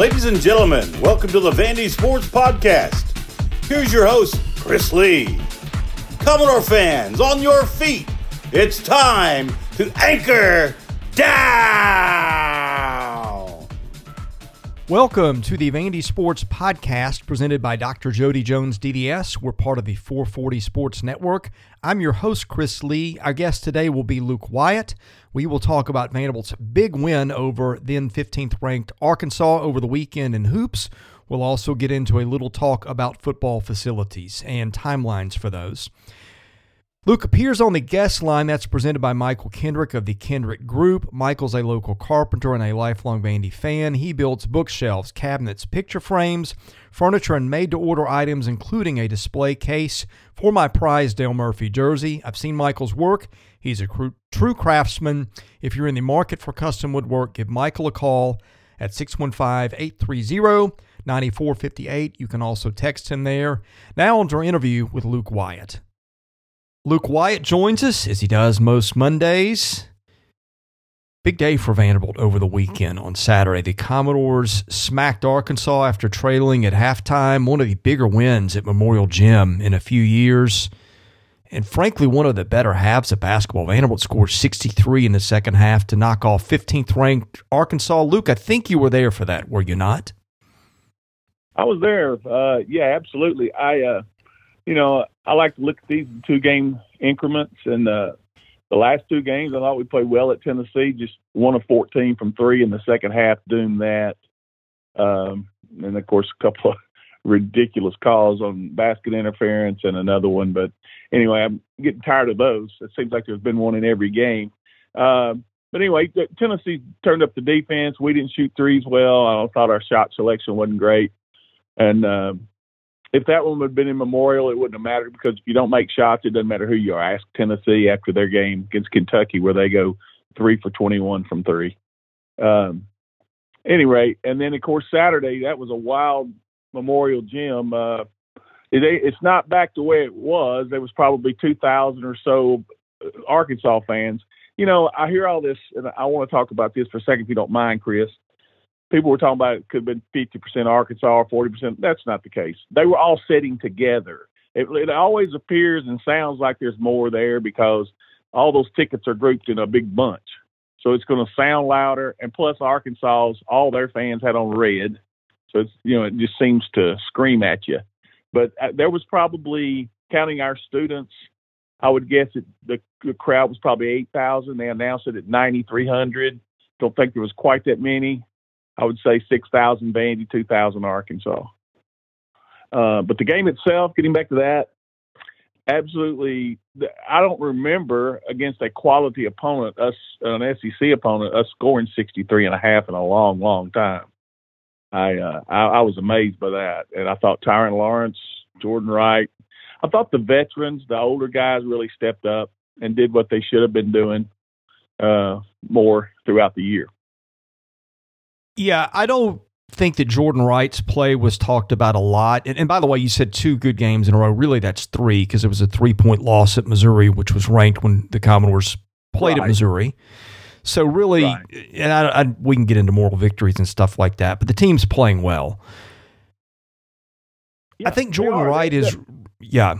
Ladies and gentlemen, welcome to the Vandy Sports Podcast. Here's your host, Chris Lee. Commodore fans, on your feet. It's time to anchor down. Welcome to the Vandy Sports Podcast presented by Dr. Jody Jones DDS. We're part of the 440 Sports Network. I'm your host, Chris Lee. Our guest today will be Luke Wyatt. We will talk about Vanderbilt's big win over then 15th ranked Arkansas over the weekend in hoops. We'll also get into a little talk about football facilities and timelines for those. Luke appears on the guest line that's presented by Michael Kendrick of the Kendrick Group. Michael's a local carpenter and a lifelong Vandy fan. He builds bookshelves, cabinets, picture frames, furniture, and made to order items, including a display case for my prized Dale Murphy jersey. I've seen Michael's work. He's a true craftsman. If you're in the market for custom woodwork, give Michael a call at 615 830 9458. You can also text him there. Now, on to our interview with Luke Wyatt. Luke Wyatt joins us as he does most Mondays. Big day for Vanderbilt over the weekend on Saturday. The Commodores smacked Arkansas after trailing at halftime, one of the bigger wins at Memorial Gym in a few years. And frankly, one of the better halves of basketball. Vanderbilt scored 63 in the second half to knock off 15th ranked Arkansas. Luke, I think you were there for that, were you not? I was there. Uh, yeah, absolutely. I uh, you know, I like to look at these two game increments. And uh, the last two games, I thought we played well at Tennessee. Just one of 14 from three in the second half, doing that. Um, and of course, a couple of ridiculous calls on basket interference and another one. But anyway, I'm getting tired of those. It seems like there's been one in every game. Um, but anyway, Tennessee turned up the defense. We didn't shoot threes well. I thought our shot selection wasn't great. And um, if that one would have been in Memorial, it wouldn't have mattered because if you don't make shots, it doesn't matter who you are. Ask Tennessee after their game against Kentucky where they go three for 21 from three. Um, anyway, and then of course Saturday that was a wild Memorial Gym. Uh, it, it's not back to where it was. There was probably 2,000 or so Arkansas fans. You know, I hear all this, and I want to talk about this for a second, if you don't mind, Chris people were talking about it could have been 50% Arkansas or 40%. That's not the case. They were all sitting together. It, it, always appears and sounds like there's more there because all those tickets are grouped in a big bunch. So it's going to sound louder. And plus, Arkansas's, all their fans had on red. So it's, you know, it just seems to scream at you. But uh, there was probably, counting our students, I would guess the, the crowd was probably 8,000. They announced it at 9,300. Don't think there was quite that many. I would say 6,000 Vandy, 2,000 Arkansas. Uh, but the game itself, getting back to that, absolutely, I don't remember against a quality opponent, us an SEC opponent, us scoring 63 and a half in a long, long time. I, uh, I, I was amazed by that, and I thought Tyrin Lawrence, Jordan Wright, I thought the veterans, the older guys, really stepped up and did what they should have been doing uh, more throughout the year. Yeah, I don't think that Jordan Wright's play was talked about a lot. And, and, by the way, you said two good games in a row. Really, that's three because it was a three point loss at Missouri, which was ranked when the Commodores played right. at Missouri. So really, right. and I, I, we can get into moral victories and stuff like that, but the team's playing well. Yeah, I think Jordan Wright is, yeah.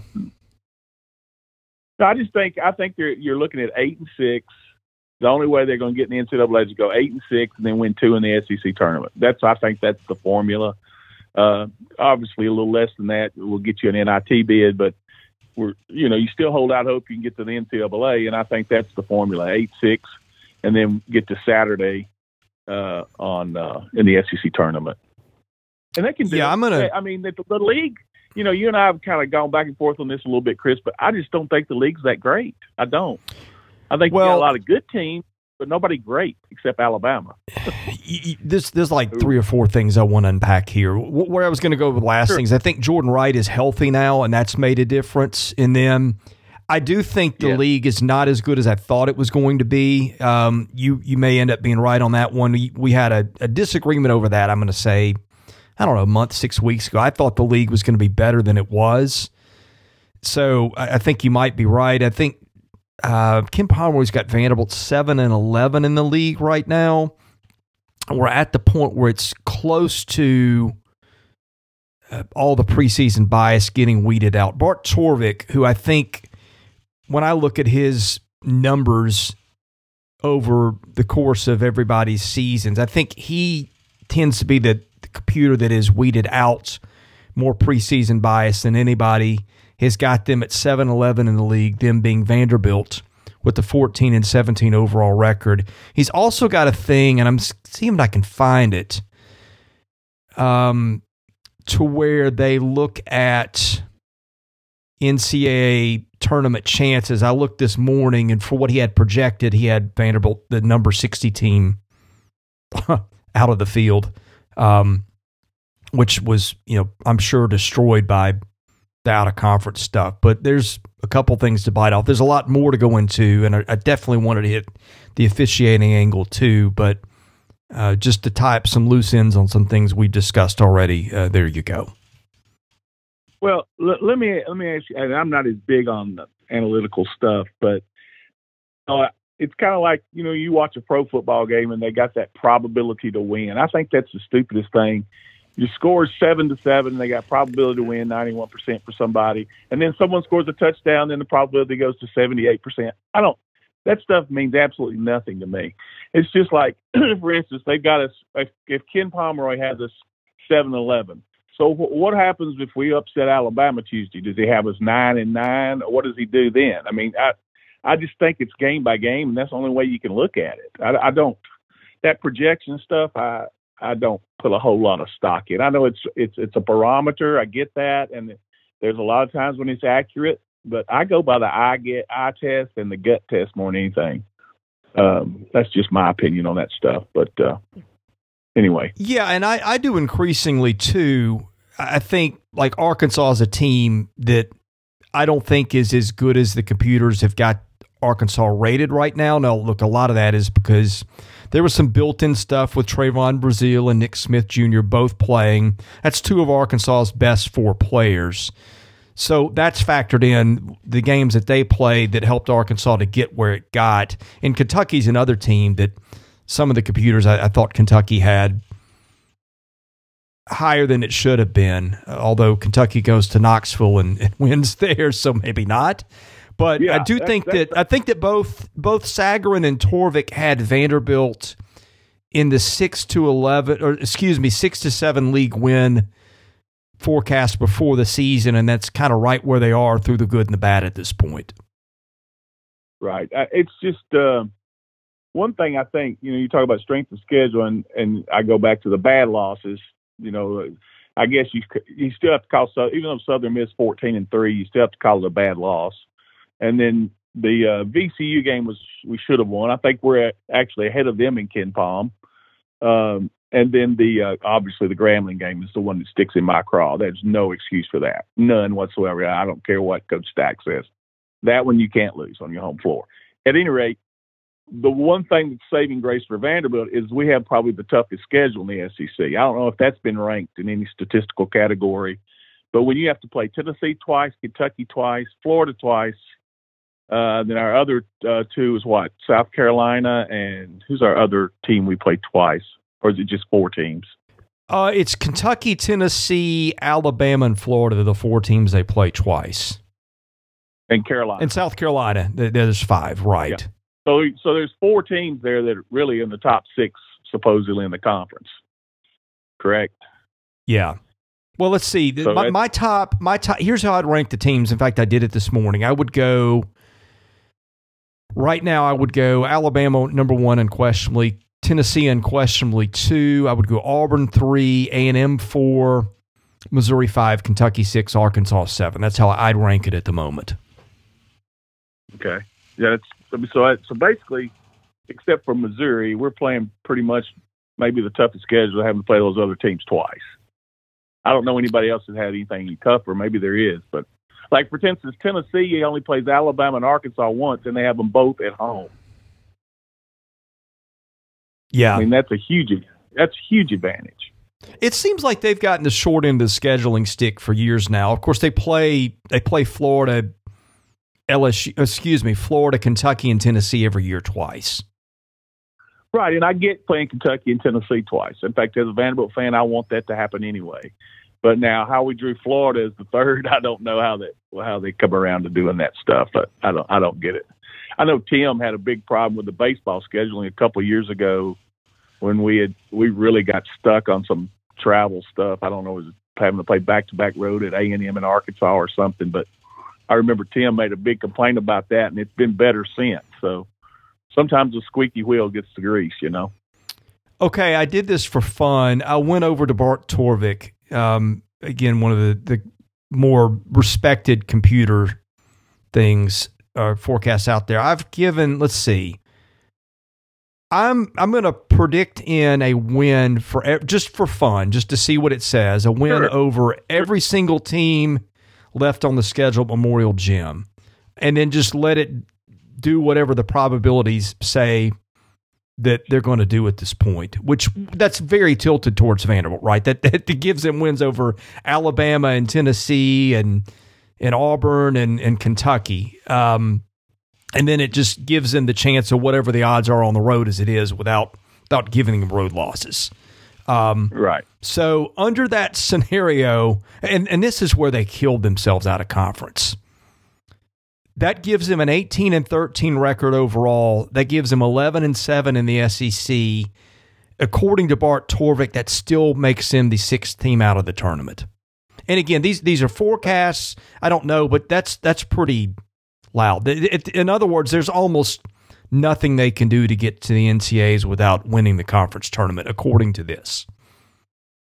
I just think I think you're you're looking at eight and six the only way they're going to get in the NCAA is to go eight and six and then win two in the SEC tournament. That's I think that's the formula. Uh, obviously, a little less than that will get you an NIT bid, but we're you know you still hold out hope you can get to the NCAA, and I think that's the formula: eight six, and then get to Saturday uh, on uh, in the SEC tournament. And they can do. Yeah, it. I'm gonna. I mean, the, the league. You know, you and I have kind of gone back and forth on this a little bit, Chris, but I just don't think the league's that great. I don't. I think well, we got a lot of good teams, but nobody great except Alabama. this there's like three or four things I want to unpack here. Where I was going to go with last sure. things, I think Jordan Wright is healthy now, and that's made a difference in them. I do think the yeah. league is not as good as I thought it was going to be. Um, you you may end up being right on that one. We, we had a, a disagreement over that. I'm going to say, I don't know, a month, six weeks ago. I thought the league was going to be better than it was. So I, I think you might be right. I think uh, Ken Pomeroy's got Vanderbilt seven and eleven in the league right now. we're at the point where it's close to uh, all the preseason bias getting weeded out. Bart Torvik, who I think when I look at his numbers over the course of everybody's seasons, I think he tends to be the, the computer that is weeded out more preseason bias than anybody has got them at 7 11 in the league, them being Vanderbilt with the 14 and 17 overall record. He's also got a thing, and I'm seeing if I can find it, um, to where they look at NCAA tournament chances. I looked this morning, and for what he had projected, he had Vanderbilt, the number 60 team, out of the field, um, which was, you know, I'm sure destroyed by the out of conference stuff. But there's a couple things to bite off. There's a lot more to go into, and I, definitely wanted to hit the officiating angle too. But uh, just to tie up some loose ends on some things we discussed already, uh, there you go. Well, l- let me let me ask you. And I'm not as big on the analytical stuff, but uh, it's kind of like you know you watch a pro football game and they got that probability to win. I think that's the stupidest thing you score seven to seven, they got probability to win ninety one percent for somebody, and then someone scores a touchdown, then the probability goes to seventy eight percent. I don't. That stuff means absolutely nothing to me. It's just like, for instance, they've got us. If Ken Pomeroy has us seven eleven, so what happens if we upset Alabama Tuesday? Does he have us nine and nine? What does he do then? I mean, I I just think it's game by game, and that's the only way you can look at it. I, I don't that projection stuff. I I don't put a whole lot of stock in. I know it's it's it's a barometer. I get that, and there's a lot of times when it's accurate, but I go by the eye get eye test and the gut test more than anything. Um, that's just my opinion on that stuff. But uh, anyway, yeah, and I I do increasingly too. I think like Arkansas is a team that I don't think is as good as the computers have got Arkansas rated right now. Now, look, a lot of that is because there was some built-in stuff with Trevon Brazile and Nick Smith Jr. both playing. That's two of Arkansas's best four players. So that's factored in the games that they played that helped Arkansas to get where it got. And Kentucky's another team that some of the computers I, I thought Kentucky had higher than it should have been. Although Kentucky goes to Knoxville and, and wins there, so maybe not. But yeah, I do think that I think that both both Sagarin and Torvik had Vanderbilt in the six to eleven, or excuse me, six to seven league win forecast before the season, and that's kind of right where they are through the good and the bad at this point. Right. Uh, it's just uh, one thing I think. You know, you talk about strength of schedule, and and I go back to the bad losses. You know, I guess you you still have to call so even though Southern missed fourteen and three, you still have to call it a bad loss. And then the uh, VCU game was we should have won. I think we're actually ahead of them in KenPom. Um, and then the uh, obviously the Grambling game is the one that sticks in my craw. There's no excuse for that, none whatsoever. I don't care what Coach Stack says. That one you can't lose on your home floor. At any rate, the one thing that's saving grace for Vanderbilt is we have probably the toughest schedule in the SEC. I don't know if that's been ranked in any statistical category, but when you have to play Tennessee twice, Kentucky twice, Florida twice, uh, then our other uh, two is what South Carolina and who's our other team we play twice, or is it just four teams? Uh, it's Kentucky, Tennessee, Alabama, and Florida. The four teams they play twice. And Carolina. And South Carolina. There's five, right? Yeah. So, so there's four teams there that are really in the top six, supposedly in the conference. Correct. Yeah. Well, let's see. So my, my top, my top. Here's how I'd rank the teams. In fact, I did it this morning. I would go Right now, I would go Alabama number one unquestionably, Tennessee unquestionably two. I would go Auburn three, A and M four, Missouri five, Kentucky six, Arkansas seven. That's how I'd rank it at the moment. Okay, yeah. It's, so so basically, except for Missouri, we're playing pretty much maybe the toughest schedule, having to play those other teams twice. I don't know anybody else that had anything tougher. Maybe there is, but like for instance, Tennessee only plays Alabama and Arkansas once, and they have them both at home. Yeah, I mean that's a huge that's a huge advantage. It seems like they've gotten the short end of the scheduling stick for years now. Of course, they play they play Florida, LSU, excuse me, Florida, Kentucky, and Tennessee every year twice. Right, and I get playing Kentucky and Tennessee twice. In fact, as a Vanderbilt fan, I want that to happen anyway. But now, how we drew Florida as the third, I don't know how that how they come around to doing that stuff. But I don't I don't get it. I know Tim had a big problem with the baseball scheduling a couple of years ago when we had we really got stuck on some travel stuff. I don't know, was having to play back to back road at A and M in Arkansas or something. But I remember Tim made a big complaint about that, and it's been better since. So sometimes the squeaky wheel gets the grease, you know. Okay, I did this for fun. I went over to Bart Torvik, um, again, one of the, the more respected computer things uh, forecasts out there. I've given, let's see, I'm I'm going to predict in a win for just for fun, just to see what it says. A win sure. over every single team left on the schedule Memorial Gym, and then just let it do whatever the probabilities say that they're going to do at this point. Which that's very tilted towards Vanderbilt, right? That that gives them wins over Alabama and Tennessee and and Auburn and and Kentucky. Um, and then it just gives them the chance of whatever the odds are on the road as it is without without giving them road losses. Um, right. So under that scenario, and and this is where they killed themselves out of conference. That gives them an 18 and 13 record overall. That gives them 11 and 7 in the SEC. According to Bart Torvik, that still makes them the sixth team out of the tournament. And again, these these are forecasts. I don't know, but that's that's pretty loud. In other words, there's almost nothing they can do to get to the NCAAs without winning the conference tournament, according to this.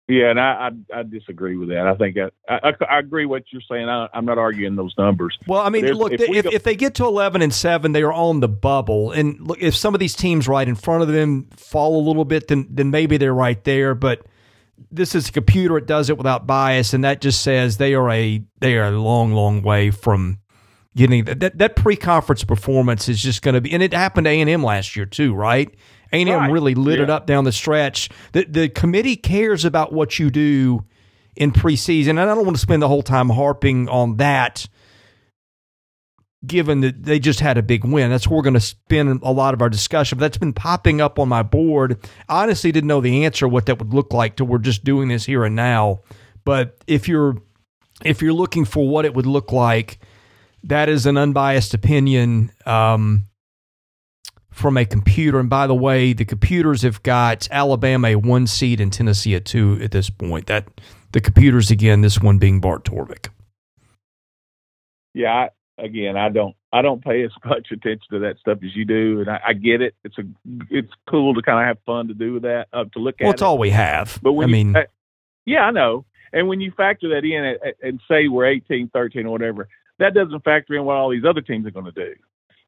Yeah, and I I, I disagree with that. I think I, I, I agree what you're saying. I, am not arguing those numbers. Well, I mean, look, if, if, go- if, they get to 11 and seven, they are on the bubble. And look, if some of these teams right in front of them fall a little bit, then then maybe they're right there. But this is a computer; it does it without bias, and that just says they are a they are a long, long way from getting that that, that pre-conference performance is just going to be and it happened to A&M last year too, right? A&M right. really lit yeah. it up down the stretch. The the committee cares about what you do in preseason, and I don't want to spend the whole time harping on that given that they just had a big win. That's where we're going to spend a lot of our discussion. But that's been popping up on my board. I honestly didn't know the answer what that would look like till we're just doing this here and now. But if you're if you're looking for what it would look like that is an unbiased opinion um, from a computer. And by the way, the computers have got Alabama a one seed and Tennessee a two at this point. That the computers again, this one being Bart Torvik. Yeah, I, again, I don't I don't pay as much attention to that stuff as you do, and I, I get it. It's a it's cool to kind of have fun to do with that, uh, to look at. Well, it's it. all we have. But when I you, mean, yeah, I know. And when you factor that in and say we're 18, 13, or whatever, that doesn't factor in what all these other teams are going to do.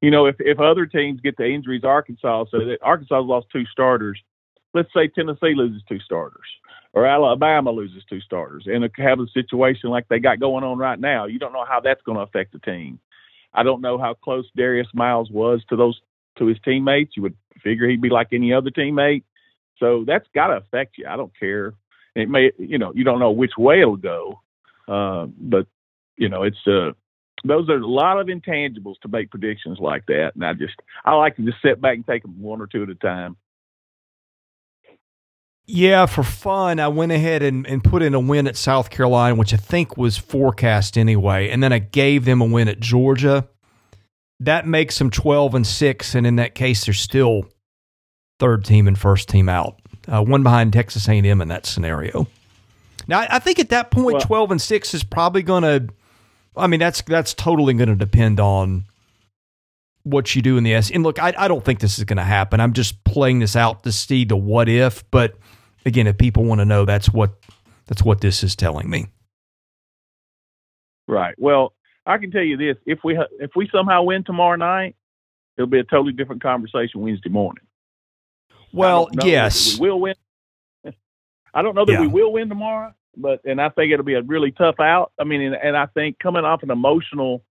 You know, if if other teams get the injuries, Arkansas, so that Arkansas lost two starters. Let's say Tennessee loses two starters, or Alabama loses two starters, and have a situation like they got going on right now. You don't know how that's going to affect the team. I don't know how close Darius Miles was to those to his teammates. You would figure he'd be like any other teammate. So that's got to affect you. I don't care. It may, you know, you don't know which way it'll go, uh, but you know, it's uh, those are a lot of intangibles to make predictions like that. And I just, I like to just sit back and take them one or two at a time. Yeah, for fun, I went ahead and, and put in a win at South Carolina, which I think was forecast anyway. And then I gave them a win at Georgia. That makes them 12 and 6. And in that case, they're still third team and first team out. Uh, one behind Texas A&M in that scenario. Now, I think at that point, well, 12 and 6 is probably going to I mean, that's that's totally going to depend on what you do in the S. And look, I, I don't think this is going to happen. I'm just playing this out to see the what if. But again, if people want to know, that's what that's what this is telling me. Right. Well, I can tell you this: if we if we somehow win tomorrow night, it'll be a totally different conversation Wednesday morning. Well, yes, we will win. I don't know that yeah. we will win tomorrow, but and I think it'll be a really tough out. I mean, and, and I think coming off an emotional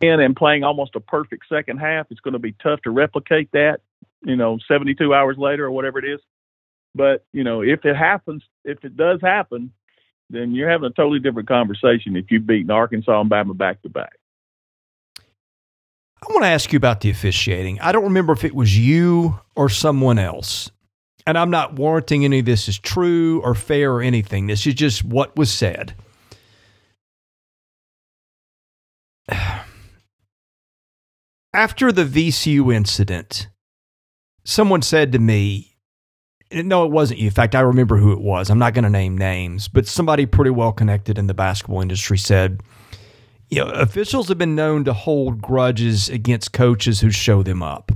win and playing almost a perfect second half, it's going to be tough to replicate that. You know, 72 hours later or whatever it is. But you know, if it happens, if it does happen, then you're having a totally different conversation if you've beaten Arkansas and Bama back to back. I want to ask you about the officiating. I don't remember if it was you or someone else. And I'm not warranting any of this is true or fair or anything. This is just what was said. After the VCU incident, someone said to me, no, it wasn't you. In fact, I remember who it was. I'm not going to name names, but somebody pretty well connected in the basketball industry said, you know, officials have been known to hold grudges against coaches who show them up.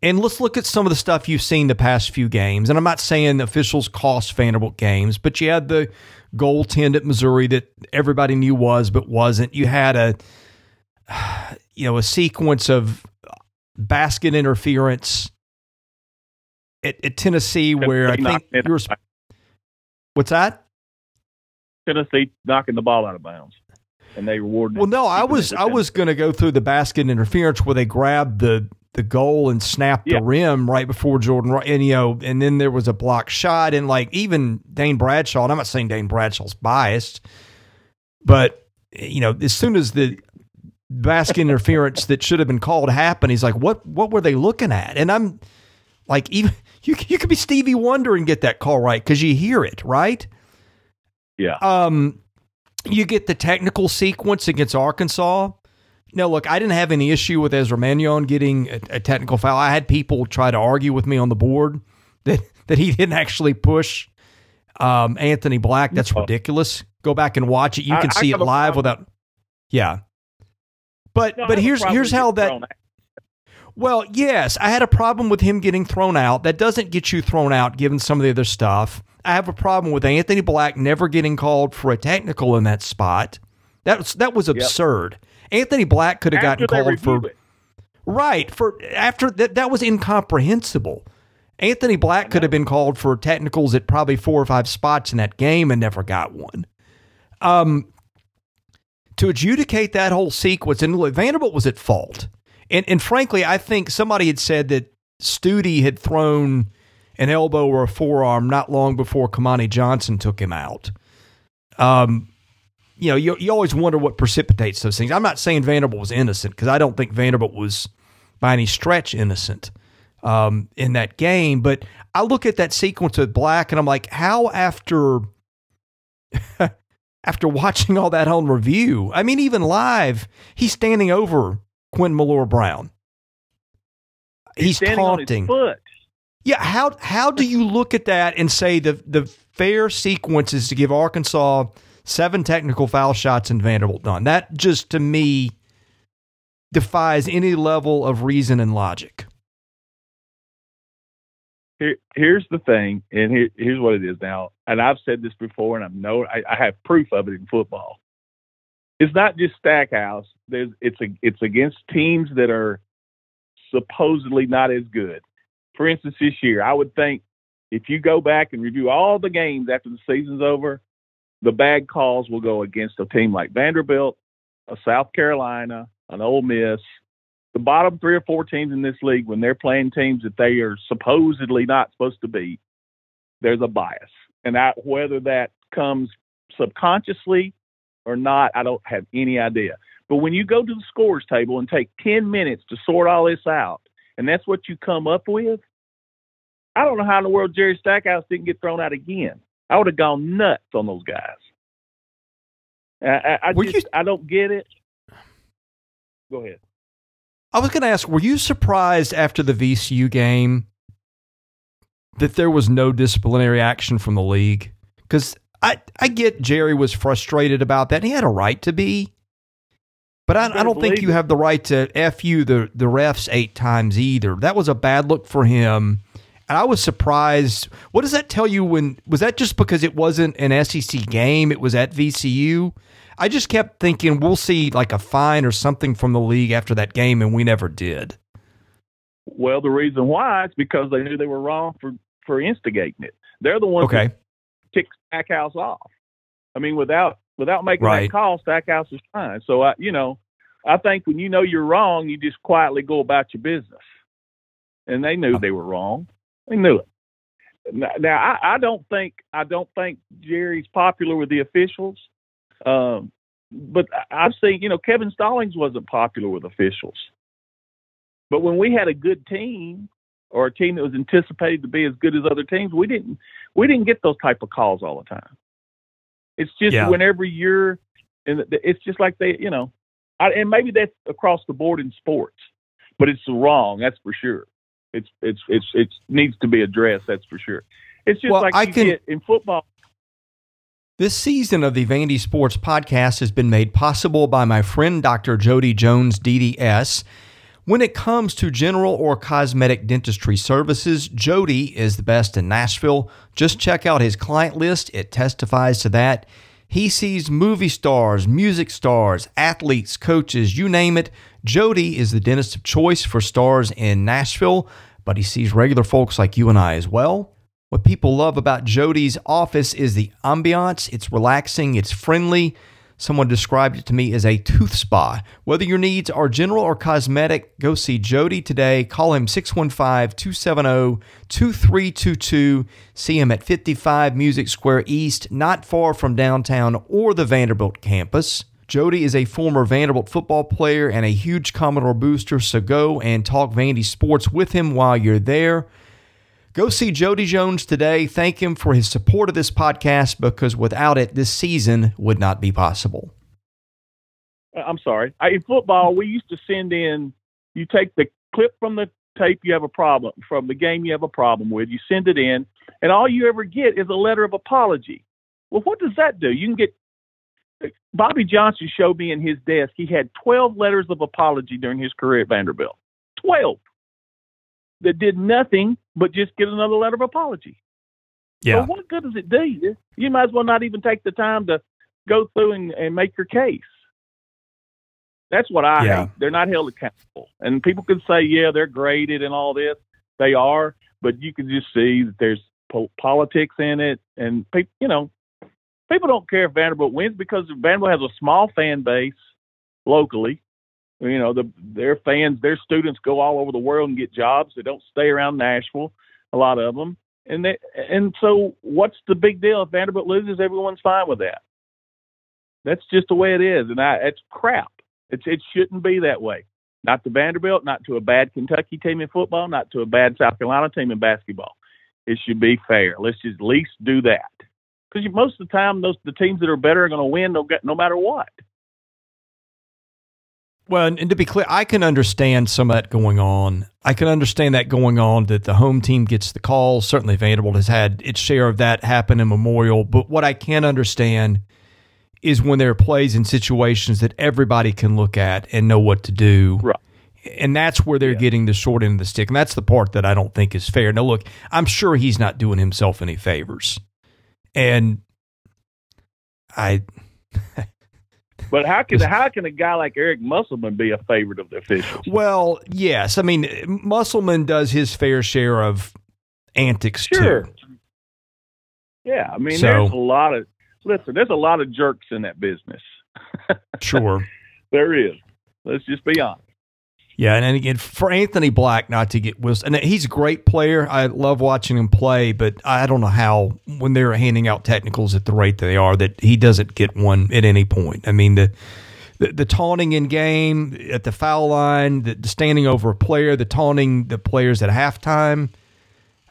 And let's look at some of the stuff you've seen the past few games. And I'm not saying officials cost Vanderbilt games, but you had the goaltend at Missouri that everybody knew was but wasn't. You had a you know a sequence of basket interference at, at Tennessee where I think you were. What's that? Tennessee knocking the ball out of bounds, and they rewarded. Well, no, I was I was going to go through the basket interference where they grabbed the the goal and snapped yeah. the rim right before Jordan, and you know, and then there was a block shot, and like even Dane Bradshaw. And I'm not saying Dane Bradshaw's biased, but you know, as soon as the basket interference that should have been called happened, he's like, "What? What were they looking at?" And I'm like, even you you could be Stevie Wonder and get that call right because you hear it, right? Yeah. Um, you get the technical sequence against Arkansas. Now, look, I didn't have any issue with Ezra Manjon getting a, a, technical foul. I had people try to argue with me on the board that that he didn't actually push um, Anthony Black. That's ridiculous. Go back and watch it. You can I, see I it live without. Yeah, but no, but here's here's how that. Well, yes, I had a problem with him getting thrown out. That doesn't get you thrown out, given some of the other stuff. I have a problem with Anthony Black never getting called for a technical in that spot. That was that was absurd. Yep. Anthony Black could have gotten called for it. right for after that. That was incomprehensible. Anthony Black could have been called for technicals at probably four or five spots in that game and never got one. Um, to adjudicate that whole sequence, and look, Vanderbilt was at fault. And and frankly, I think somebody had said that Stute had thrown an elbow or a forearm not long before Kamani Johnson took him out. Um, you know, you, you always wonder what precipitates those things. I'm not saying Vanderbilt was innocent because I don't think Vanderbilt was by any stretch innocent um, in that game. But I look at that sequence with Black and I'm like, how after after watching all that on review, I mean, even live, he's standing over Quinn Millora-Brown. He's, he's taunting. Yeah, how how do you look at that and say the the fair sequence is to give Arkansas seven technical foul shots and Vanderbilt done? That just to me defies any level of reason and logic. Here, here's the thing, and here, here's what it is now. And I've said this before, and I've know I, I have proof of it in football it's not just Stackhouse. There's it's a it's against teams that are supposedly not as good. For instance, this year, I would think if you go back and review all the games after the season's over, the bad calls will go against a team like Vanderbilt, a South Carolina, an Ole Miss. The bottom three or four teams in this league, when they're playing teams that they are supposedly not supposed to beat, there's a bias. And I, whether that comes subconsciously or not, I don't have any idea. But when you go to the scores table and take 10 minutes to sort all this out, and that's what you come up with, I don't know how in the world Jerry Stackhouse didn't get thrown out again. I would have gone nuts on those guys. I, I, I just, you, I don't get it. Go ahead. I was going to ask, were you surprised after the VCU game that there was no disciplinary action from the league? Because I I get Jerry was frustrated about that. And He had a right to be. But I, I don't think you have the right to F you the, the refs eight times either. That was a bad look for him. And I was surprised. What does that tell you when was that just because it wasn't an SEC game? It was at VCU? I just kept thinking we'll see like a fine or something from the league after that game, and we never did. Well, the reason why is because they knew they were wrong for, for instigating it. They're the ones okay tick Stackhouse off. I mean, without without making right. that call, Stackhouse is fine. So I, you know, I think when you know you're wrong, you just quietly go about your business. And they knew uh, they were wrong. They knew it. Now, I, I don't think I don't think Jerry's popular with the officials. Um, but I've seen, you know, Kevin Stallings wasn't popular with officials. But when we had a good team or a team that was anticipated to be as good as other teams, we didn't we didn't get those type of calls all the time. It's just yeah. whenever you're, and it's just like they, you know, I, and maybe that's across the board in sports, but it's wrong. That's for sure. It's it's it's it needs to be addressed. That's for sure. It's just well, like I can, get in football. This season of the Vandy Sports Podcast has been made possible by my friend Dr. Jody Jones, DDS. When it comes to general or cosmetic dentistry services, Jody is the best in Nashville. Just check out his client list, it testifies to that. He sees movie stars, music stars, athletes, coaches, you name it. Jody is the dentist of choice for stars in Nashville, but he sees regular folks like you and I as well. What people love about Jody's office is the ambiance. It's relaxing, it's friendly. Someone described it to me as a tooth spa. Whether your needs are general or cosmetic, go see Jody today. Call him 615 270 2322. See him at 55 Music Square East, not far from downtown or the Vanderbilt campus. Jody is a former Vanderbilt football player and a huge Commodore booster, so go and talk Vandy sports with him while you're there. Go see Jody Jones today. Thank him for his support of this podcast because without it, this season would not be possible. Uh, I'm sorry. In football, we used to send in, you take the clip from the tape you have a problem, from the game you have a problem with, you send it in, and all you ever get is a letter of apology. Well, what does that do? You can get Bobby Johnson showed me in his desk he had 12 letters of apology during his career at Vanderbilt. 12 that did nothing but just get another letter of apology. Yeah. So what good does it do? You might as well not even take the time to go through and, and make your case. That's what I yeah. hate. They're not held accountable. And people can say, yeah, they're graded and all this. They are, but you can just see that there's po- politics in it. And people, you know, people don't care if Vanderbilt wins because Vanderbilt has a small fan base locally you know, the their fans, their students go all over the world and get jobs. They don't stay around Nashville, a lot of them. And they, and so what's the big deal if Vanderbilt loses? Everyone's fine with that. That's just the way it is, and I, it's crap. It's it shouldn't be that way. Not to Vanderbilt, not to a bad Kentucky team in football, not to a bad South Carolina team in basketball. It should be fair. Let's just at least do that. Because most of the time, those the teams that are better are going to win no, no matter what. Well, and to be clear, I can understand some of that going on. I can understand that going on that the home team gets the call. Certainly, Vanderbilt has had its share of that happen in Memorial. But what I can understand is when there are plays and situations that everybody can look at and know what to do. Right. And that's where they're yeah. getting the short end of the stick. And that's the part that I don't think is fair. Now, look, I'm sure he's not doing himself any favors. And I. But how can how can a guy like Eric Musselman be a favorite of the officials? Well, yes. I mean, Musselman does his fair share of antics sure. too. Yeah, I mean, so, there's a lot of listen. There's a lot of jerks in that business. sure, there is. Let's just be honest. Yeah, and, again, for Anthony Black not to get Wilson, and he's a great player. I love watching him play, but I don't know how when they're handing out technicals at the rate they are that he doesn't get one at any point. I mean the the, the taunting in game at the foul line, the, the standing over a player, the taunting the players at halftime.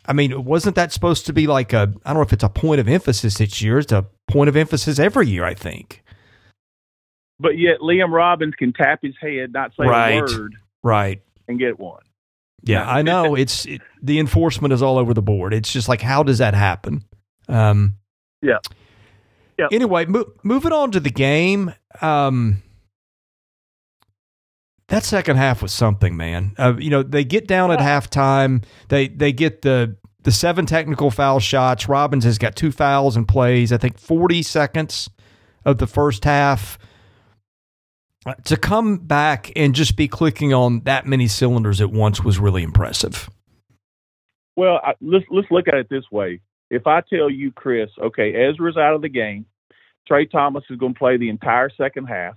I mean, wasn't that supposed to be like a? I don't know if it's a point of emphasis this year. It's a point of emphasis every year, I think. But yet, Liam Robbins can tap his head, not say right. a word right, and get one. Yeah, I know. It's it, the enforcement is all over the board. It's just like, how does that happen? Um, yeah. Yeah. Anyway, mo- moving on to the game. Um, that second half was something, man. Uh, you know, they get down at halftime. They they get the the seven technical foul shots. Robbins has got two fouls and plays. I think forty seconds of the first half to come back and just be clicking on that many cylinders at once was really impressive. Well, I, let's let's look at it this way. If I tell you, Chris, okay, Ezra's out of the game, Trey Thomas is going to play the entire second half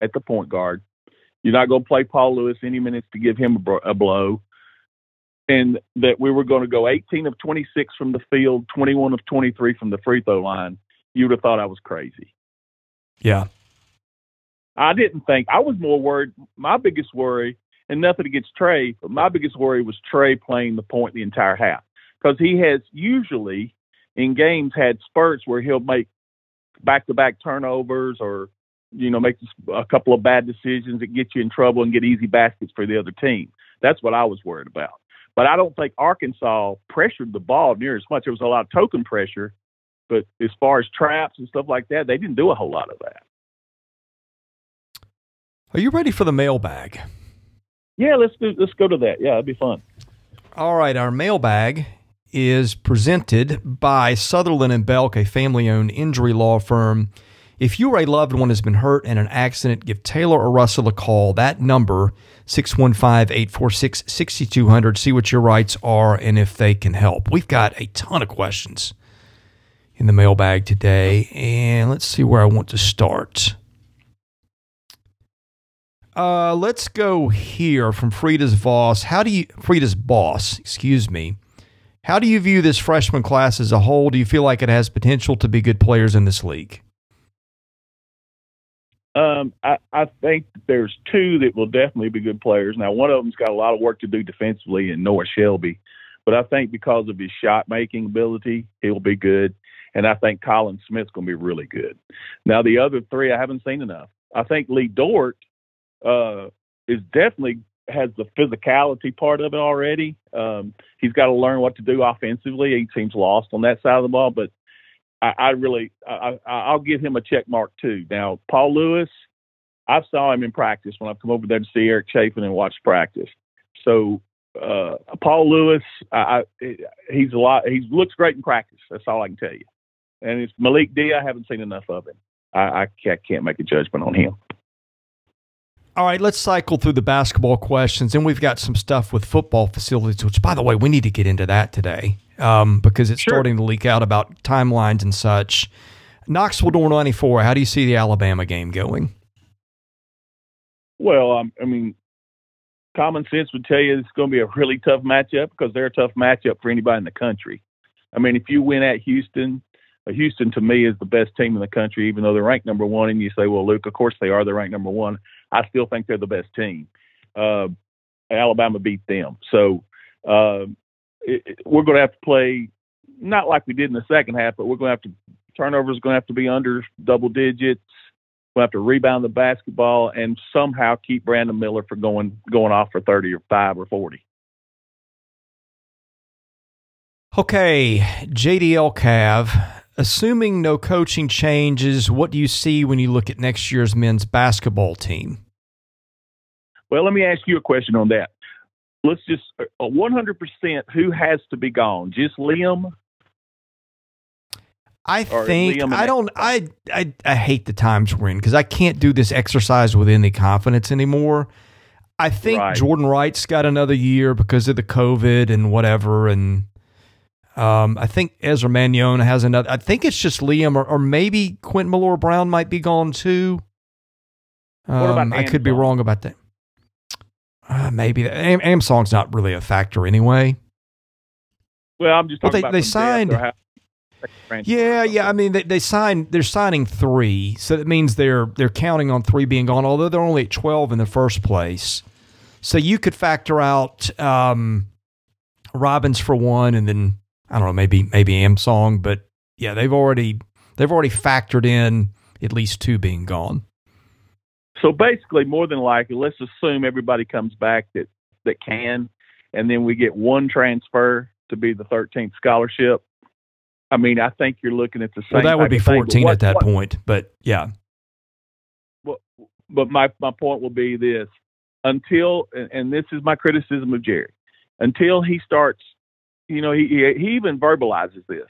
at the point guard. You're not going to play Paul Lewis any minutes to give him a, a blow, and that we were going to go 18 of 26 from the field, 21 of 23 from the free throw line. You would have thought I was crazy. Yeah. I didn't think I was more worried. My biggest worry, and nothing against Trey, but my biggest worry was Trey playing the point the entire half because he has usually in games had spurts where he'll make back-to-back turnovers or you know make a couple of bad decisions that get you in trouble and get easy baskets for the other team. That's what I was worried about. But I don't think Arkansas pressured the ball near as much. There was a lot of token pressure, but as far as traps and stuff like that, they didn't do a whole lot of that. Are you ready for the mailbag? Yeah, let's do, let's go to that. Yeah, it'd be fun. All right, our mailbag is presented by Sutherland and Belk, a family-owned injury law firm. If you or a loved one has been hurt in an accident, give Taylor or Russell a call. That number 615-846-6200. See what your rights are and if they can help. We've got a ton of questions in the mailbag today, and let's see where I want to start. Uh, let's go here from Frida's boss. How do you Frida's boss? Excuse me. How do you view this freshman class as a whole? Do you feel like it has potential to be good players in this league? Um, I, I think there's two that will definitely be good players. Now, one of them's got a lot of work to do defensively in Noah Shelby, but I think because of his shot making ability, he'll be good. And I think Colin Smith's going to be really good. Now, the other three, I haven't seen enough. I think Lee Dort uh, is definitely has the physicality part of it already. Um, he's got to learn what to do offensively. He seems lost on that side of the ball, but I, I really I, I'll give him a check mark too. Now, Paul Lewis, I saw him in practice when I've come over there to see Eric Chafin and watch practice. So uh, Paul Lewis, I, I, he's a lot. He looks great in practice. That's all I can tell you. And it's Malik D. I haven't seen enough of him. I, I can't, can't make a judgment on him. All right, let's cycle through the basketball questions. And we've got some stuff with football facilities, which, by the way, we need to get into that today um, because it's sure. starting to leak out about timelines and such. Knoxville Door 94, how do you see the Alabama game going? Well, um, I mean, common sense would tell you it's going to be a really tough matchup because they're a tough matchup for anybody in the country. I mean, if you win at Houston, uh, Houston to me is the best team in the country, even though they're ranked number one. And you say, well, Luke, of course they are. They're ranked number one. I still think they're the best team. Uh, Alabama beat them. So uh, it, it, we're going to have to play not like we did in the second half, but we're going to have to turnovers going to have to be under double digits. We'll have to rebound the basketball and somehow keep Brandon Miller from going going off for thirty or five or forty. Okay, JDL Cav. Assuming no coaching changes, what do you see when you look at next year's men's basketball team? Well, let me ask you a question on that. Let's just uh, 100% who has to be gone? Just Liam? I think I don't I, I I hate the times we're in because I can't do this exercise with any confidence anymore. I think right. Jordan Wright's got another year because of the COVID and whatever, and um, I think Ezra Manjon has another. I think it's just Liam or, or maybe Quentin Millora-Brown might be gone too. Um, I could be wrong about that. Uh, maybe Am- Ansong's not really a factor anyway. Well, I'm just well, they, they signed. Yeah, yeah. I mean, they, they signed. They're signing three, so that means they're they're counting on three being gone. Although they're only at twelve in the first place, so you could factor out um, Robbins for one, and then I don't know, maybe maybe Ansong. But yeah, they've already they've already factored in at least two being gone. So basically, more than likely, let's assume everybody comes back that that can, and then we get one transfer to be the 13th scholarship. I mean, I think you're looking at the same. Well, that would be 14 what, at that what, point, but yeah. Well, but my my point will be this: until, and this is my criticism of Jerry, until he starts, you know, he he even verbalizes this.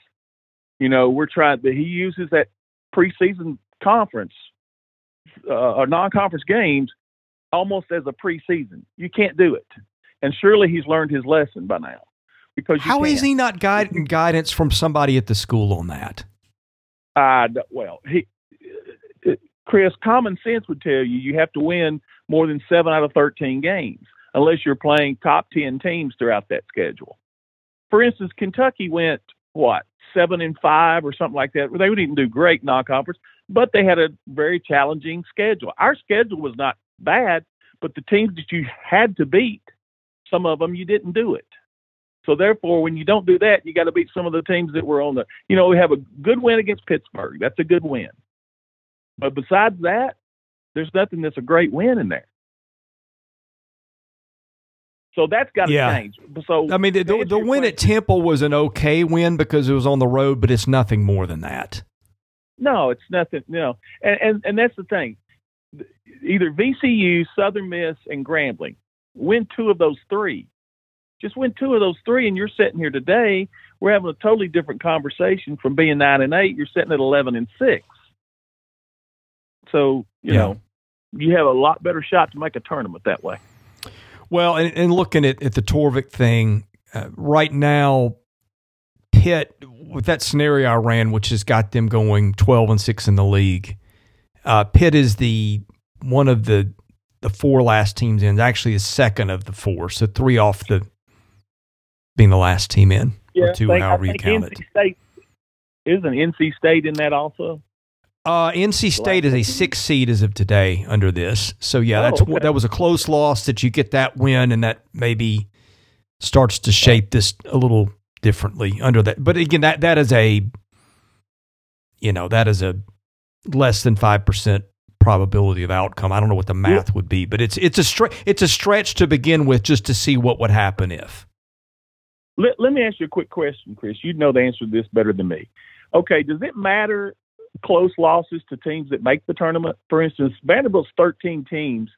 You know, we're trying. That he uses that preseason conference uh, or non-conference games almost as a preseason. You can't do it, and surely he's learned his lesson by now. Because how can. is he not guide, guidance from somebody at the school on that? Uh, well, he, uh, Chris, common sense would tell you you have to win more than seven out of thirteen games, unless you're playing top ten teams throughout that schedule. For instance, Kentucky went what seven and five or something like that. They didn't do great non-conference, but they had a very challenging schedule. Our schedule was not bad, but the teams that you had to beat, some of them you didn't do it. So therefore, when you don't do that, you got to beat some of the teams that were on the. You know, we have a good win against Pittsburgh. That's a good win. But besides that, there's nothing that's a great win in there. So that's got to Yeah. change. So I mean, the, the, the win at Temple was an okay win because it was on the road, but it's nothing more than that. No, it's nothing. You know, and and, and that's the thing. Either VCU, Southern Miss, and Grambling win two of those three. Just win two of those three, and you're sitting here today. We're having a totally different conversation from being nine and eight. You're sitting at eleven and six. So you Yeah. know, you have a lot better shot to make a tournament that way. Well, and, and looking at, at the Torvik thing, uh, right now, Pitt, with that scenario I ran, which has got them going 12 and 6 in the league, uh, Pitt is the one of the the four last teams in, actually the second of the four. So three off the being the last team in, or two, I think, however I you think count NC it. State isn't NC State in that also. Uh, NC State is a six seed as of today under this. So yeah, Oh, okay. that was a close loss that you get that win, and that maybe starts to shape this a little differently under that. But again, that that is a you know that is a less than five percent probability of outcome. I don't know what the math would be, but it's it's a stre- it's a stretch to begin with just to see what would happen if. Let, let me ask you a quick question, Chris. You know the answer to this better than me. Okay, does it matter close losses to teams that make the tournament? For instance, Vanderbilt's 13 teams,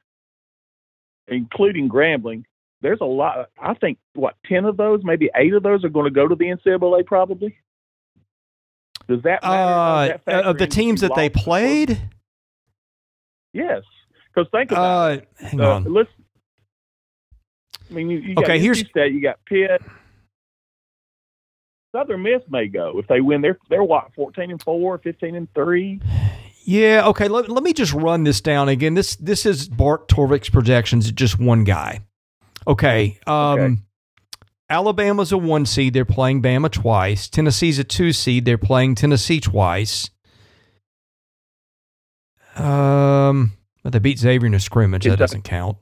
including Grambling. There's a lot. I think what 10 of those, maybe eight of those, are going to go to the NCAA. Probably. Does that matter? Uh, that of the teams that they played, Yes, because think about uh, it. hang Uh, on. let's. I mean, you, you Okay, NC here's- that. you got Pitt. Southern Miss may go if they win. They're they're what fourteen and four, 15 and three. Yeah, okay. Let, let me just run this down again. This this is Bart Torvik's projections, just one guy. Okay. Um Okay. Alabama's a one seed, they're playing Bama twice. Tennessee's a two seed, they're playing Tennessee twice. Um but they beat Xavier in a scrimmage, that doesn't count.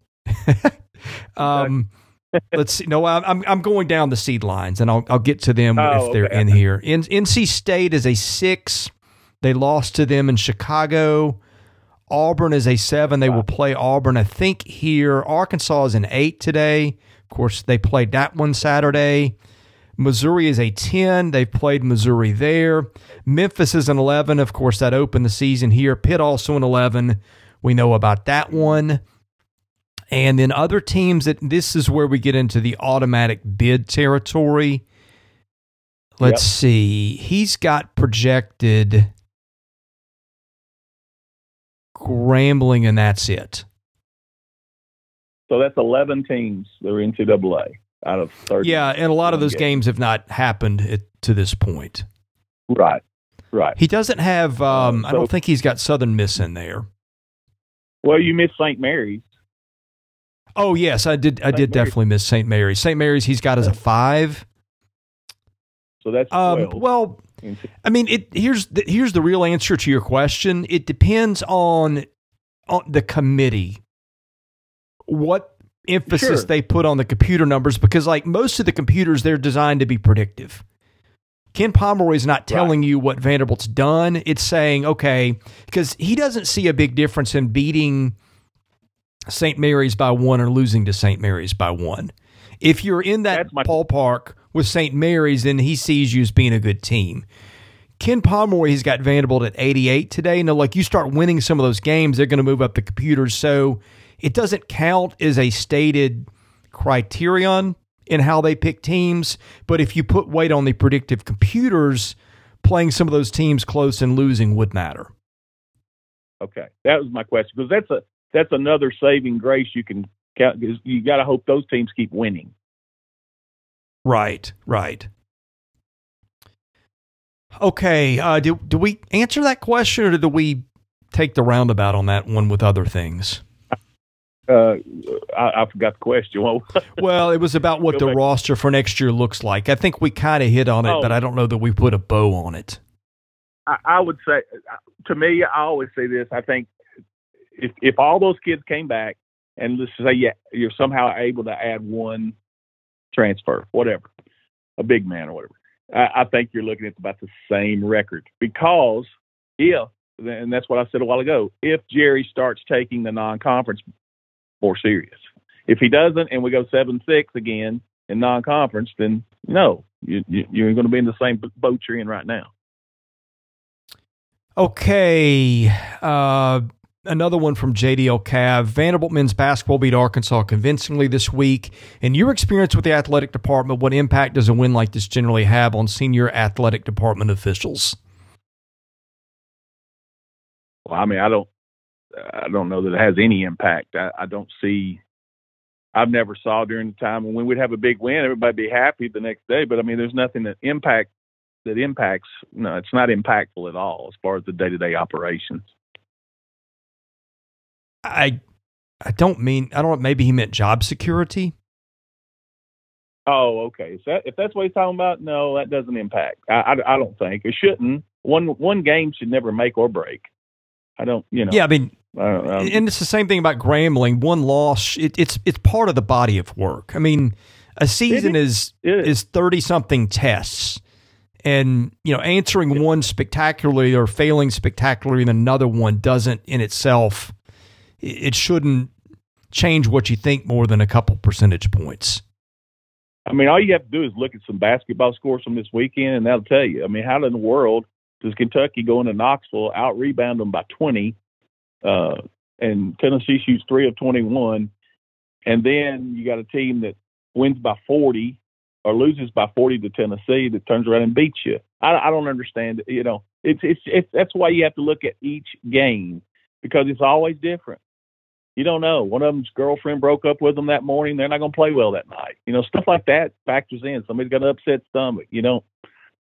um let's see. No, I'm I'm- going down the seed lines, and I'll I'll get to them Oh, if they're okay. in here. In, NC State is a six. They lost to them in Chicago. Auburn is a seven. They will play Auburn, I think, here. Arkansas is an eight today. Of course, they played that one Saturday. Missouri is a 10. They've played Missouri there. Memphis is an 11. Of course, that opened the season here. Pitt also an 11. We know about that one. And then other teams that this is where we get into the automatic bid territory. Let's Yep. see. He's got projected Grambling, and that's it. So that's eleven teams that are NCAA out of thirty. Yeah, and a lot of those games have not happened at, to this point. right, right. He doesn't have. Um, I don't think he's got Southern Miss in there. Well, you missed St. Mary's. Oh yes, I did. I St. did Mary's. definitely miss St. Mary's. St. Mary's, he's got as a five. So that's Um, well, I mean, it here's the, here's the real answer to your question. It depends on on the committee, what emphasis Sure. they put on the computer numbers, because like most of the computers, they're designed to be predictive. Ken Pomeroy is not telling you what Vanderbilt's done. It's saying, okay, because he doesn't see a big difference in beating St. Mary's by one or losing to St. Mary's by one. If you're in that my- ballpark with St. Mary's, then he sees you as being a good team. Ken Pomeroy, he's got Vanderbilt at 88 today. Now, like you start winning some of those games, they're going to move up the computers. So it doesn't count as a stated criterion in how they pick teams. But if you put weight on the predictive computers, playing some of those teams close and losing would matter. Okay, that was my question because that's a that's another saving grace you can count. You got to hope those teams keep winning. Right, right. Okay, uh, do, do we answer that question or do we take the roundabout on that one with other things? Uh, I, I forgot the question. Well, Well, it was about what the back. roster for next year looks like. I think we kind of hit on it, Oh. but I don't know that we put a bow on it. I, I would say to me, I always say this. I think if if all those kids came back and let's say yeah, you're somehow able to add one transfer, whatever, a big man or whatever, I, I think you're looking at about the same record because if and that's what I said a while ago. If Jerry starts taking the non-conference more serious, if he doesn't, and we go seven six again in non-conference, then no, you, you, you're going to be in the same boat you're in right now. Okay. Uh, another one from JDL Cav. Vanderbilt men's basketball beat Arkansas convincingly this week. In your experience with the athletic department, what impact does a win like this generally have on senior athletic department officials? Well, I mean, I don't, I don't know that it has any impact. I, I don't see. I've never saw during the time when we'd have a big win, everybody be happy the next day. But I mean, there's nothing that impact that impacts. No, it's not impactful at all as far as the day to day operations. I, I don't mean. I don't. Maybe he meant job security. Oh, okay. So if that's what he's talking about, no, that doesn't impact. I, I, I don't think it shouldn't. One one game should never make or break. I don't, you know. Yeah, I mean, and it's the same thing about Grambling. One loss, it, it's it's part of the body of work. I mean, a season is is thirty something tests, and you know, answering one spectacularly or failing spectacularly in another one doesn't in itself. It shouldn't change what you think more than a couple percentage points. I mean, all you have to do is look at some basketball scores from this weekend, and that'll tell you. I mean, how in the world does Kentucky go into Knoxville, out rebound them by 20, uh, and Tennessee shoots three of 21, and then you got a team that wins by 40 or loses by 40 to Tennessee that turns around and beats you. I, I don't understand. You know, it's, it's it's that's why you have to look at each game because it's always different. You don't know. One of them's girlfriend broke up with them that morning. They're not going to play well that night. You know, stuff like that factors in. Somebody's got an upset stomach. You know,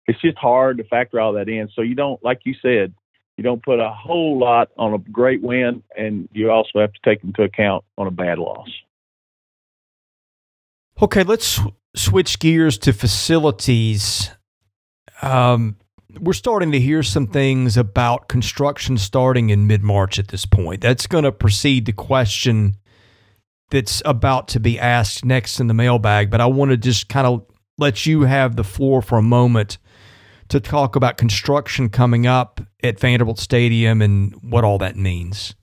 it's just hard to factor all that in. So you don't, like you said, you don't put a whole lot on a great win, and you also have to take into account on a bad loss. Okay, let's switch gears to facilities. Um, we're starting to hear some things about construction starting in mid March at this point. That's going to precede the question that's about to be asked next in the mailbag. But I want to just kind of let you have the floor for a moment to talk about construction coming up at Vanderbilt Stadium and what all that means.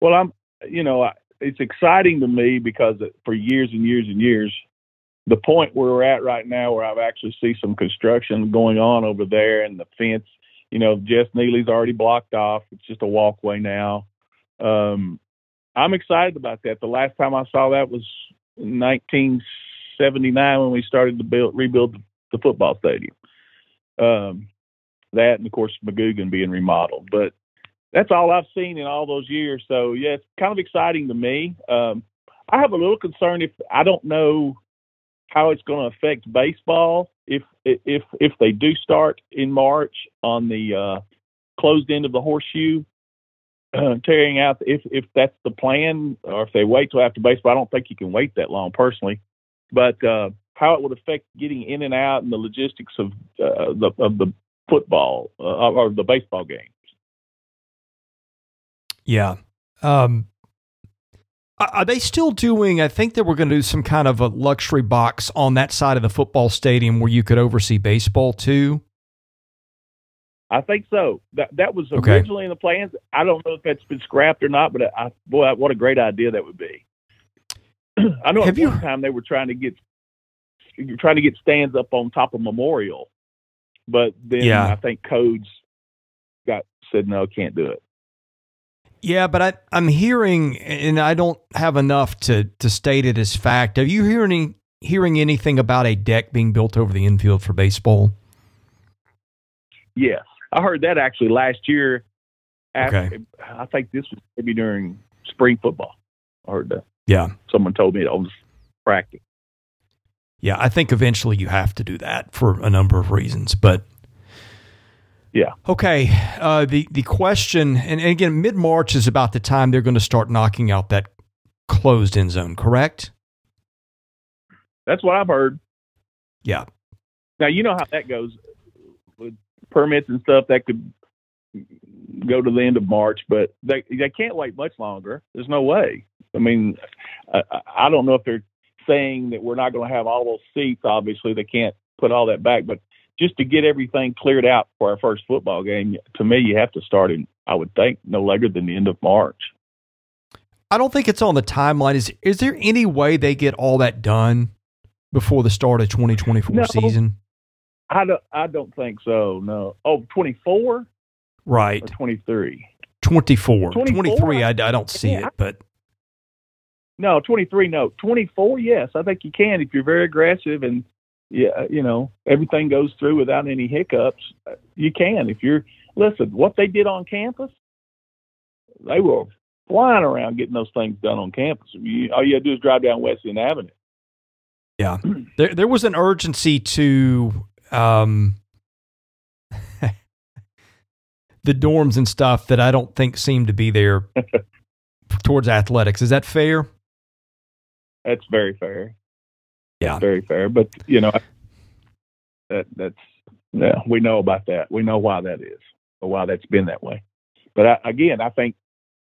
Well, I'm, you know, it's exciting to me because for years and years and years, the point where we're at right now, where I've actually see some construction going on over there, and the fence, you know, Jess Neely's already blocked off. It's just a walkway now. Um, I'm excited about that. The last time I saw that was 1979 when we started to build rebuild the football stadium. Um, that and of course McGugin being remodeled, but that's all I've seen in all those years. So yeah, it's kind of exciting to me. Um, I have a little concern if I don't know how it's going to affect baseball if if if they do start in March on the uh, closed end of the horseshoe, uh, tearing out if if that's the plan or if they wait till after baseball. I don't think you can wait that long personally, but uh, how it would affect getting in and out and the logistics of uh, the of the football uh, or the baseball games. Yeah. Um, are they still doing? I think they were going to do some kind of a luxury box on that side of the football stadium where you could oversee baseball too. I think so. That that was originally okay. in the plans. I don't know if that's been scrapped or not, but I, boy, what a great idea that would be. I know Have at you, one time they were trying to get trying to get stands up on top of Memorial, but then yeah. I think codes got said no, can't do it. Yeah, but I, I'm hearing, and I don't have enough to to state it as fact. Are you hearing hearing anything about a deck being built over the infield for baseball? Yes, I heard that actually last year. After, okay. I think this was maybe during spring football. I heard that. Yeah, someone told me it was practice. Yeah, I think eventually you have to do that for a number of reasons, but yeah. Okay. Uh, the the question, and, and again, mid March is about the time they're going to start knocking out that closed end zone. Correct? That's what I've heard. Yeah. Now you know how that goes with permits and stuff. That could go to the end of March, but they they can't wait much longer. There's no way. I mean, I, I don't know if they're saying that we're not going to have all those seats. Obviously, they can't put all that back, but just to get everything cleared out for our first football game, to me, you have to start in. I would think no later than the end of March. I don't think it's on the timeline. Is is there any way they get all that done before the start of 2024 No. season? I don't. I don't think so. No. Oh, 24 Right. or 23? 24. 24? 23, I, I don't see Yeah, it, but No, 23. No, 24. Yes, I think you can if you're very aggressive and yeah, you know everything goes through without any hiccups. You can if you're listen. What they did on campus, they were flying around getting those things done on campus. You, all you had to do is drive down Wesleyan Avenue. yeah. There, there was an urgency to um, the dorms and stuff that I don't think seemed to be there towards athletics. Is that fair? That's very fair. Yeah. very fair. But you know, that that's yeah, we know about that. We know why that is, or why that's been that way. But I, again, I think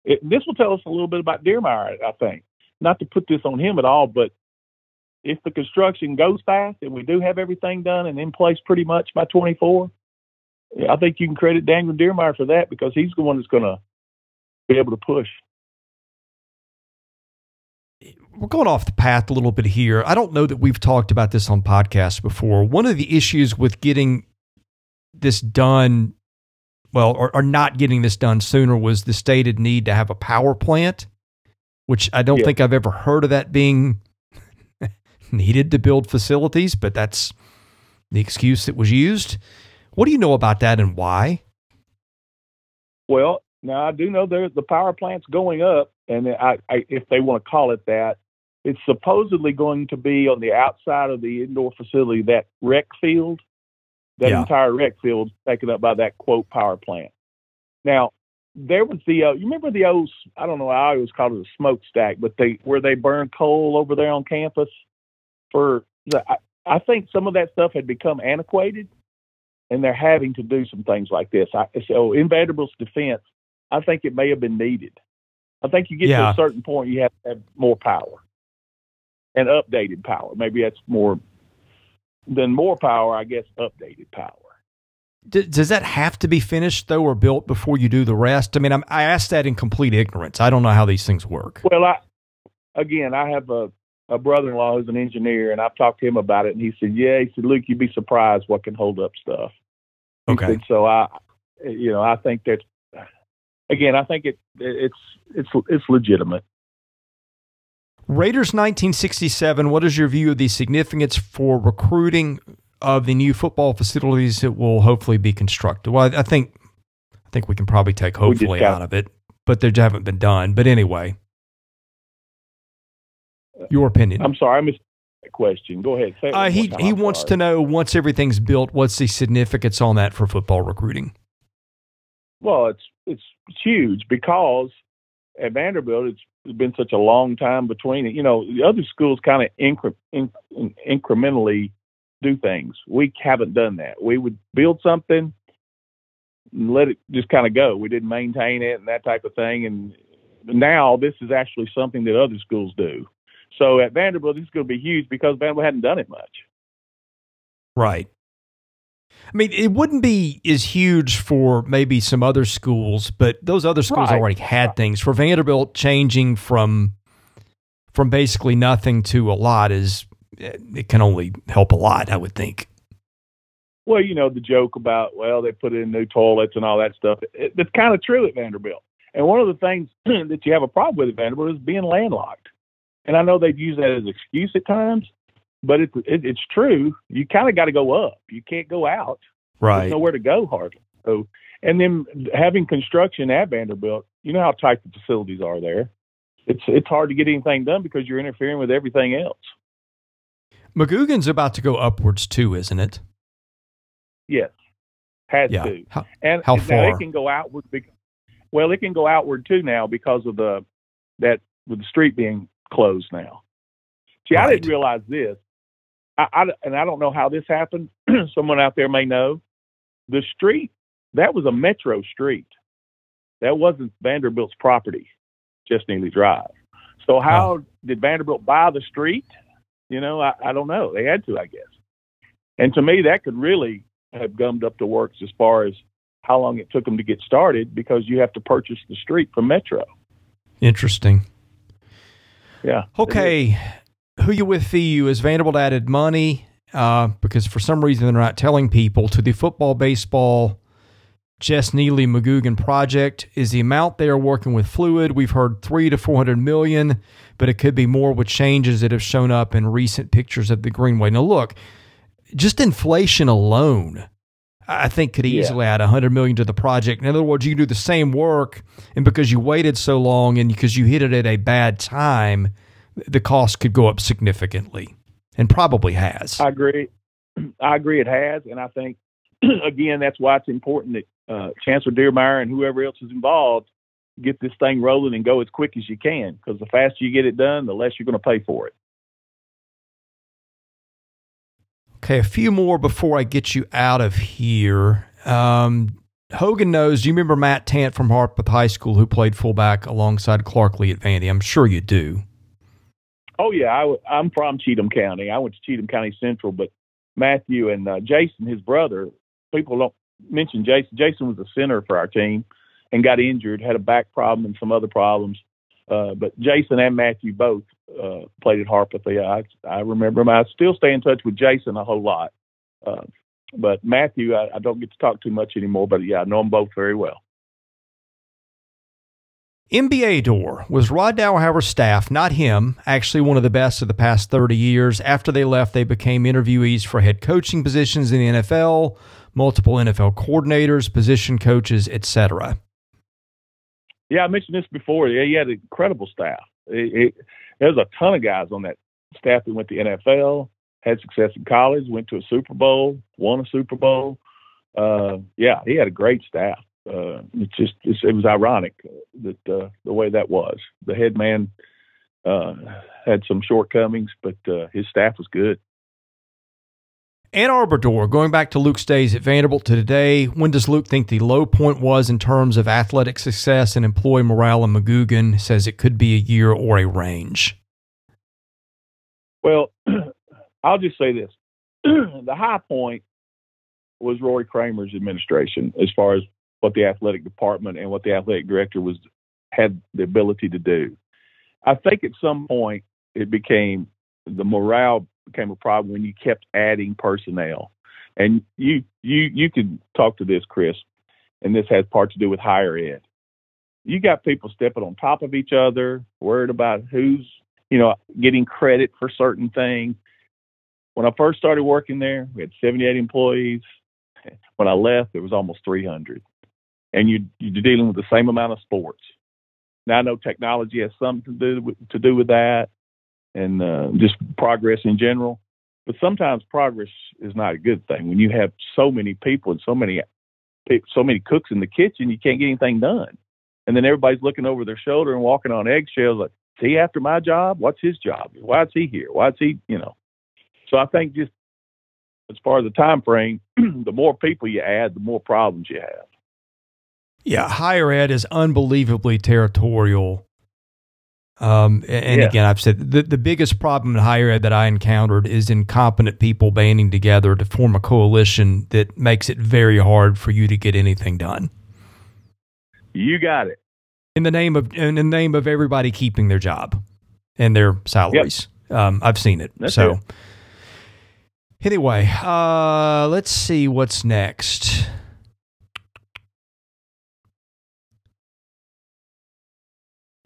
it, this will tell us a little bit about Diermeier. I think not to put this on him at all, but if the construction goes fast and we do have everything done and in place pretty much by 24, I think you can credit Daniel Diermeier for that because he's the one that's going to be able to push. We're going off the path a little bit here. I don't know that we've talked about this on podcasts before. One of the issues with getting this done, well, or, or not getting this done sooner was the stated need to have a power plant, which I don't Yeah. think I've ever heard of that being needed to build facilities, but that's the excuse that was used. What do you know about that and why? Well, now I do know the power plant's going up, and I, I, if they want to call it that, it's supposedly going to be on the outside of the indoor facility, that rec field. That Yeah. entire rec field taken up by that quote power plant. Now, there was the uh, you remember the old I don't know I always called it a smokestack, but they where they burn coal over there on campus for the I, I think some of that stuff had become antiquated, and they're having to do some things like this. I, so in Vanderbilt's defense, I think it may have been needed. I think you get Yeah. to a certain point, you have to have more power and updated power. Maybe that's more than more power. I guess updated power. D- does that have to be finished though, or built before you do the rest? I mean, I'm, I asked that in complete ignorance. I don't know how these things work. Well, I again, I have a a brother-in-law who's an engineer, and I've talked to him about it, and he said, "Yeah," he said, "Luke, you'd be surprised what can hold up stuff." Okay. said, so I, you know, I think that again, I think it it's it's it's legitimate. Raiders 1967, what is your view of the significance for recruiting of the new football facilities that will hopefully be constructed? Well, I, think I think we can probably take hopefully out of it, but they haven't been done. But anyway, your opinion. I'm sorry, I missed that question. Go ahead. Uh, he he I'm wants sorry. to know once everything's built, what's the significance on that for football recruiting? Well, it's it's huge because at Vanderbilt, it's, it's been such a long time between it. You know, the other schools kind of incre- in, in, incrementally do things. We haven't done that. We would build something, and let it just kind of go. We didn't maintain it and that type of thing. And now this is actually something that other schools do. So at Vanderbilt, this is going to be huge because Vanderbilt hadn't done it much. Right. I mean, it wouldn't be as huge for maybe some other schools, but those other schools Right. already had things. For Vanderbilt, changing from from basically nothing to a lot is eh, it can only help a lot, I would think. Well, you know, the joke about, well, they put in new toilets and all that stuff. It, it's kind of true at Vanderbilt. And one of the things that you have a problem with at Vanderbilt is being landlocked. And I know they've used that as an excuse at times, but it, it, it's true. You kind of got to go up. You can't go out. Right. There's nowhere to go hardly. So, and then having construction at Vanderbilt, you know how tight the facilities are there. It's it's hard to get anything done because you're interfering with everything else. McGugin's about to go upwards too, isn't it? Yes, has Yeah. to. How, And How far? it can go outward. bec- Well, it can go outward too now because of the that with the street being closed now. See, I didn't realize this. I, I and I don't know how this happened. Someone out there may know. The street that was a metro street. That wasn't Vanderbilt's property, Jess Neely Drive. So how oh. did Vanderbilt buy the street? You know, I, I don't know. They had to, I guess. And to me, that could really have gummed up the works as far as how long it took them to get started because you have to purchase the street from Metro. Interesting. Yeah. Okay. Who you with you? Is Vanderbilt added money? Uh, because for some reason they're not telling people to the football baseball Jess Neely McGugin project. Is the amount they are working with fluid? We've heard three to four hundred million, but it could be more with changes that have shown up in recent pictures of the Greenway. Now look, just inflation alone I think could easily yeah. add 100 million to the project. In other words, you can do the same work and because you waited so long and because you hit it at a bad time, the cost could go up significantly and probably has. I agree. I agree it has and I think again that's why it's important that uh, Chancellor Diermeier and whoever else is involved get this thing rolling and go as quick as you can because the faster you get it done, the less you're going to pay for it. Okay, a few more before I get you out of here. Um, Hogan knows. Do you remember Matt Tant from Harpeth High School who played fullback alongside Clark Lea at Vandy? I'm sure you do. Oh yeah, I, am from Cheatham County. I went to Cheatham County Central, but Matthew and uh, Jason, his brother, people don't mention Jason. Jason was a center for our team and got injured, had a back problem and some other problems. Uh, but Jason and Matthew both uh, played at Harpeth. Yeah, I, I remember him. I still stay in touch with Jason a whole lot. Uh, but Matthew, I, I don't get to talk too much anymore. But yeah, I know them both very well. NBA door was Rod Dowhower's staff, not him, actually one of the best of the past 30 years. After they left, they became interviewees for head coaching positions in the NFL, multiple NFL coordinators, position coaches, etc. Yeah, I mentioned this before. Yeah, he had an incredible staff. There's a ton of guys on that staff that went to NFL, had success in college, went to a Super Bowl, won a Super Bowl. Uh, yeah, he had a great staff. Uh, it's just it's, it was ironic that uh, the way that was. The head man uh, had some shortcomings, but uh, his staff was good. Ann Arbor door, going back to Luke's days at Vanderbilt to today, when does Luke think the low point was in terms of athletic success and employee morale in McGugin? Says it could be a year or a range. Well, I'll just say this. the high point was Roy Kramer's administration as far as what the athletic department and what the athletic director was had the ability to do. I think at some point it became the morale became a problem when you kept adding personnel. And you you you could talk to this, Chris, and this has part to do with higher ed. You got people stepping on top of each other, worried about who's you know getting credit for certain things. When I first started working there, we had 78 employees. When I left, there was almost 300, and you you're dealing with the same amount of sports. Now I know technology has something to do with, to do with that, and uh, just progress in general. But sometimes progress is not a good thing when you have so many people and so many so many cooks in the kitchen, you can't get anything done. And then everybody's looking over their shoulder and walking on eggshells. Like, is he after my job? What's his job? Why is he here? Why is he? You know. So I think just as far as the time frame, the more people you add, the more problems you have. Yeah, higher ed is unbelievably territorial um, and yeah. again, I've said the, the biggest problem in higher ed that I encountered is incompetent people banding together to form a coalition that makes it very hard for you to get anything done. You got it. In the name of in the name of everybody keeping their job and their salaries. Yep. Um, I've seen it. That's so it. anyway, uh, let's see what's next.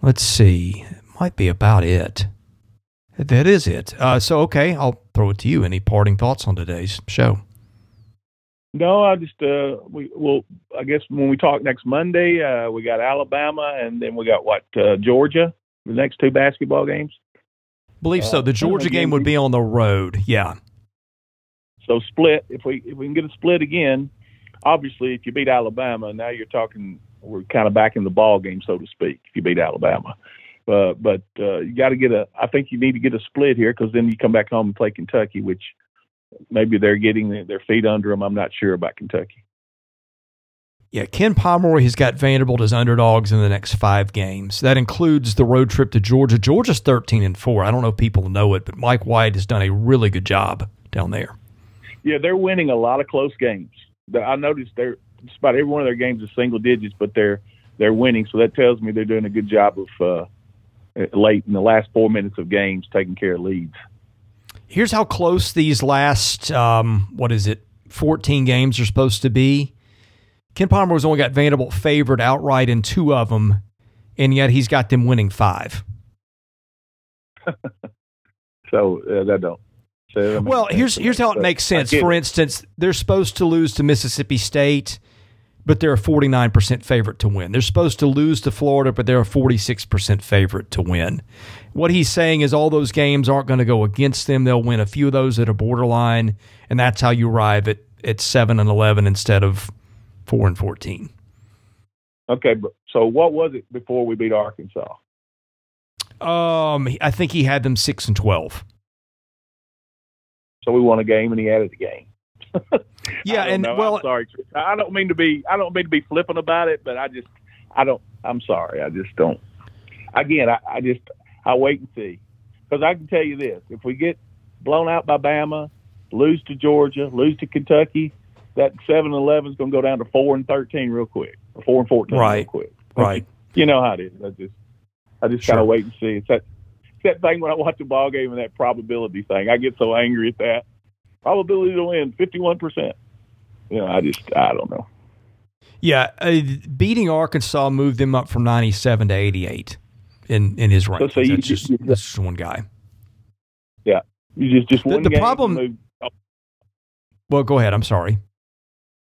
Let's see might be about it. That is it. Uh, so, okay, I'll throw it to you. Any parting thoughts on today's show? No, I just uh, we well, I guess when we talk next Monday, uh, we got Alabama, and then we got what uh, Georgia. The next two basketball games. Believe so. The uh, Georgia game would be on the road. Yeah. So split. If we if we can get a split again, obviously, if you beat Alabama, now you're talking. We're kind of back in the ball game, so to speak. If you beat Alabama, uh, but uh, you got to get a. I think you need to get a split here because then you come back home and play Kentucky, which maybe they're getting their feet under them. I'm not sure about Kentucky. Yeah, Ken Pomeroy has got Vanderbilt as underdogs in the next five games. That includes the road trip to Georgia. Georgia's thirteen and four. I don't know if people know it, but Mike White has done a really good job down there. Yeah, they're winning a lot of close games. I noticed they're just about every one of their games is single digits, but they're they're winning. So that tells me they're doing a good job of uh, late in the last four minutes of games taking care of leads. Here's how close these last um, what is it, 14 games are supposed to be. Ken Pomeroy's only got Vanderbilt favored outright in two of them, and yet he's got them winning five. so uh, that don't. So, well, here's here's how it makes sense. For instance, they're supposed to lose to Mississippi State, but they're a 49% favorite to win. They're supposed to lose to Florida, but they're a 46% favorite to win. What he's saying is all those games aren't going to go against them. They'll win a few of those at a borderline, and that's how you arrive at, at 7 and 11 instead of 4 and 14. Okay, so what was it before we beat Arkansas? Um, I think he had them 6 and 12. So we won a game and he added a game. yeah, and know. well, I'm sorry, I don't mean to be I don't mean to be flippant about it, but I just I don't. I'm sorry, I just don't. Again, I, I just I wait and see because I can tell you this: if we get blown out by Bama, lose to Georgia, lose to Kentucky, that seven and eleven is going to go down to four and thirteen real quick, or four and fourteen right. real quick. Right. You know how it is. I just I just sure. kind of wait and see. It's that that thing when I watch a ball game and that probability thing. I get so angry at that. Probability to win fifty one percent. You know, I just I don't know. Yeah, uh, beating Arkansas moved them up from ninety seven to eighty eight in in his rankings. So, you, that's, just, you, that's just one guy. Yeah, you just just the, the problem. Well, go ahead. I'm sorry.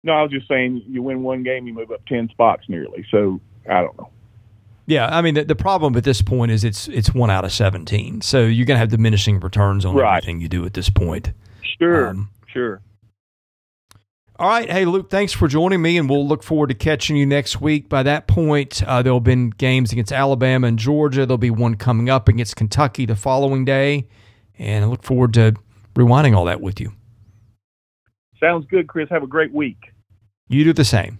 No, I was just saying you win one game, you move up ten spots nearly. So I don't know. Yeah, I mean the, the problem at this point is it's it's one out of seventeen, so you're gonna have diminishing returns on right. everything you do at this point. Sure, um, sure. All right, hey Luke, thanks for joining me, and we'll look forward to catching you next week. By that point, uh, there'll been games against Alabama and Georgia. There'll be one coming up against Kentucky the following day, and I look forward to rewinding all that with you. Sounds good, Chris. Have a great week. You do the same.